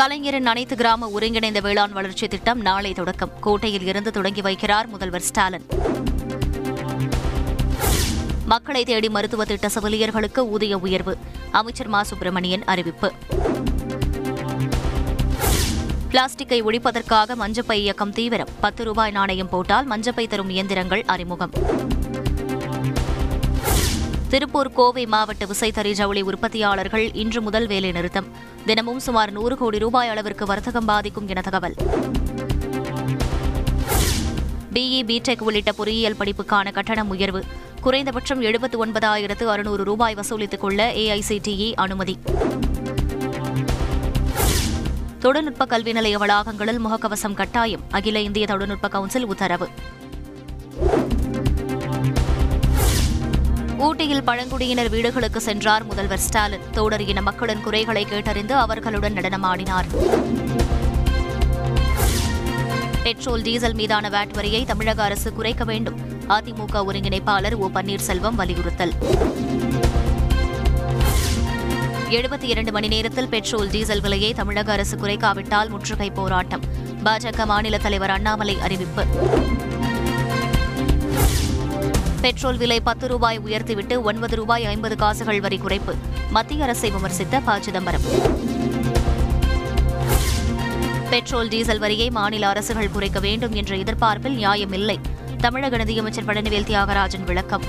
கலைஞரின் அனைத்து கிராம ஒருங்கிணைந்த வேளாண் வளர்ச்சி திட்டம் நாளை தொடக்கம். கோட்டையில் இருந்து தொடங்கி வைக்கிறார் முதல்வர் ஸ்டாலின். மக்களை தேடி மருத்துவ திட்ட செவிலியர்களுக்கு ஊதிய உயர்வு. அமைச்சர் மா. சுப்பிரமணியன் அறிவிப்பு. பிளாஸ்டிக்கை ஒழிப்பதற்காக மஞ்சப்பை இயக்கம் தீவிரம். பத்து ரூபாய் நாணயம் போட்டால் மஞ்சப்பை தரும் இயந்திரங்கள் அறிமுகம். திருப்பூர் கோவை மாவட்ட விசைத்தறி ஜவுளி உற்பத்தியாளர்கள் இன்று முதல் வேலைநிறுத்தம் தினமும் சுமார் நூறு கோடி ரூபாய் அளவிற்கு வர்த்தகம் பாதிக்கும் என தகவல். பிஇ பிடெக் உள்ளிட்ட பொறியியல் படிப்புக்கான கட்டணம் உயர்வு. குறைந்தபட்சம் எழுபத்து ஒன்பதாயிரத்து அறுநூறு ரூபாய் வசூலித்துக் கொள்ள ஏஐசிடிஇ அனுமதி. தொழில்நுட்ப கல்வி நிலைய வளாகங்களில் முகக்கவசம் கட்டாயம். அகில இந்திய தொழில்நுட்ப கவுன்சில் உத்தரவு. ஊட்டியில் பழங்குடியினர் வீடுகளுக்கு சென்றார் முதல்வர் ஸ்டாலின். தோடர் இன மக்களின் குறைகளை கேட்டறிந்து அவர்களுடன் நடனமாடினார். பெட்ரோல் டீசல் மீதான வேட் வரியை தமிழக அரசு குறைக்க வேண்டும். அதிமுக ஒருங்கிணைப்பாளர் ஓ. பன்னீர்செல்வம் வலியுறுத்தல். எழுபத்தி இரண்டு மணி நேரத்தில் பெட்ரோல் டீசல் விலையை தமிழக அரசு குறைக்காவிட்டால் முற்றுகை போராட்டம். பாஜக மாநில தலைவர் அண்ணாமலை அறிவிப்பு. பெட்ரோல் விலை பத்து ரூபாய் உயர்த்திவிட்டு ஒன்பது ரூபாய் ஐம்பது காசுகள் வரி குறைப்பு. மத்திய அரசை விமர்சித்த ப. சிதம்பரம். பெட்ரோல் டீசல் வரியை மாநில அரசுகள் குறைக்க வேண்டும் என்ற எதிர்பார்ப்பில் நியாயமில்லை தமிழக நிதியமைச்சர் பழனிவேல் தியாகராஜன் விளக்கம்.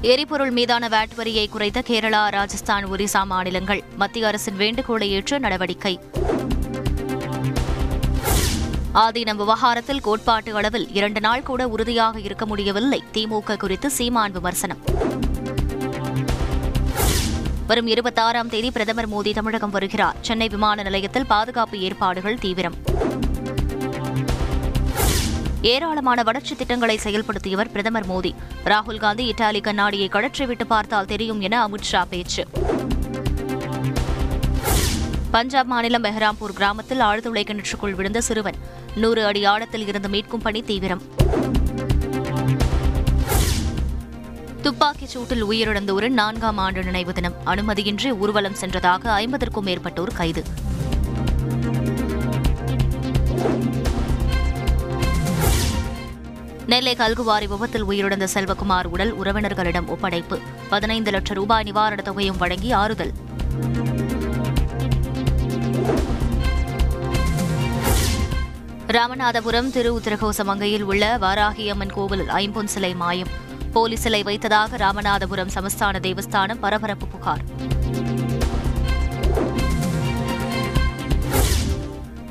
எரிபொருள் மீதான வேட் வரியை குறைத்த கேரளா ராஜஸ்தான் ஒரிசா மாநிலங்கள். மத்திய அரசின் வேண்டுகோளை ஏற்று நடவடிக்கை. ஆதீனம் விவகாரத்தில் கோட்பாட்டு அளவில் இரண்டு நாள் கூட உறுதியாக இருக்க முடியவில்லை. திமுக குறித்து சீமான் விமர்சனம். வரும் இருபத்தாறாம் தேதி பிரதமர் மோடி தமிழகம் வருகிறார். சென்னை விமான நிலையத்தில் பாதுகாப்பு ஏற்பாடுகள் தீவிரம். ஏராளமான வளர்ச்சி திட்டங்களை செயல்படுத்தியவர் பிரதமர் மோடி. ராகுல்காந்தி இத்தாலி கண்ணாடியை கழற்றிவிட்டு பார்த்தால் தெரியும் என அமித்ஷா பேச்சு. பஞ்சாப் மாநிலம் பெஹராம்பூர் கிராமத்தில் ஆழ்துளை கிணற்றுக்குள் விழுந்த சிறுவன். நூறு அடி ஆழத்தில் இருந்து மீட்கும் பணி தீவிரம். துப்பாக்கிச் சூட்டில் உயிரிழந்தோரின் நான்காம் ஆண்டு நினைவு தினம். அனுமதியின்றி ஊர்வலம் சென்றதாக ஐம்பதற்கும் மேற்பட்டோர் கைது. நெல்லை கல்குவாரி விபத்தில் உயிரிழந்த செல்வகுமார் உடல் உறவினர்களிடம் ஒப்படைப்பு. பதினைந்து லட்சம் ரூபாய் நிவாரணத் தொகையும் வழங்கி ஆறுதல். ராமநாதபுரம் திரு உத்திரகோசமங்கையில் உள்ள வாராகியம்மன் கோவிலில் ஐம்பொன் சிலை மாயம். போலி சிலை வைத்ததாக ராமநாதபுரம் சமஸ்தான தேவஸ்தானம் பரபரப்பு புகார்.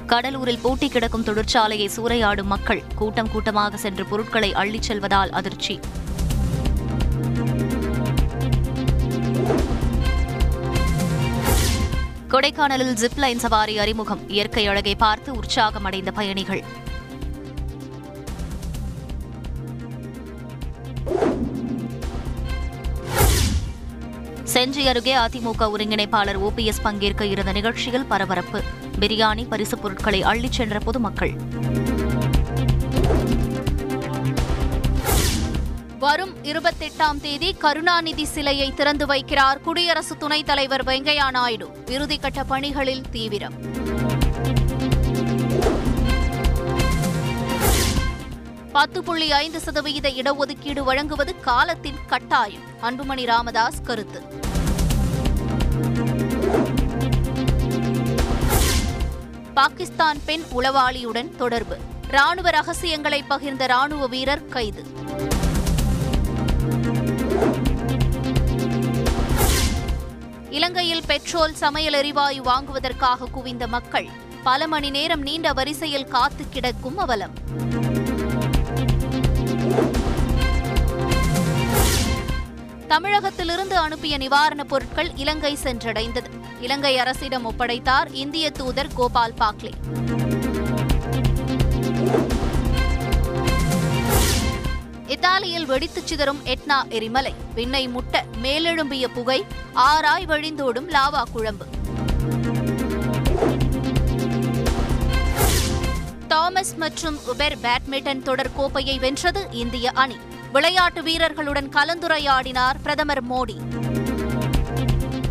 கடலூரில் பூட்டி கிடக்கும் தொழிற்சாலையை சூறையாடும் மக்கள் கூட்டம் கூட்டமாக சென்று பொருட்களை அள்ளிச் செல்வதால் அதிர்ச்சி. கொடைக்கானலில் ஜிப்லைன் சவாரி அறிமுகம். இயற்கை அழகை பார்த்து உற்சாகமடைந்த பயணிகள். செஞ்சி அருகே அதிமுக ஒருங்கிணைப்பாளர் ஓபிஎஸ் பங்கேற்க இருந்த நிகழ்ச்சியில் பரபரப்பு. பிரியாணி பரிசுப் பொருட்களை அள்ளிச் சென்ற பொதுமக்கள். வரும் இருபத்தெட்டாம் தேதி கருணாநிதி சிலையை திறந்து வைக்கிறார் குடியரசு துணைத் தலைவர் வெங்கையா நாயுடு. இறுதிக்கட்ட பணிகளில் தீவிரம். பத்து புள்ளி ஐந்து சதவிகித இடஒதுக்கீடு வழங்குவது காலத்தின் கட்டாயம். அன்புமணி ராமதாஸ் கருத்து. பாகிஸ்தான் பெண் உளவாளியுடன் தொடர்பு. ராணுவ ரகசியங்களை பகிர்ந்த ராணுவ வீரர் கைது. இலங்கையில் பெட்ரோல் சமையல் எரிவாயு வாங்குவதற்காக குவிந்த மக்கள். பல மணி நேரம் நீண்ட வரிசையில் காத்து கிடக்கும் அவலம். தமிழகத்திலிருந்து அனுப்பிய நிவாரணப் பொருட்கள் இலங்கை சென்றடைந்தது. இலங்கை அரசிடம் ஒப்படைத்தார் இந்திய தூதர் கோபால் பாக்லே. இத்தாலியில் வெடித்துச் சிதறும் எட்னா எரிமலை. விண்ணை முட்ட மேலெழும்பிய புகை ஆறாய் வழிந்தோடும் லாவா குழம்பு. தாமஸ் மற்றும் உபெர் பேட்மிண்டன் தொடர் கோப்பையை வென்றது இந்திய அணி. விளையாட்டு வீரர்களுடன் கலந்துரையாடினார் பிரதமர் மோடி.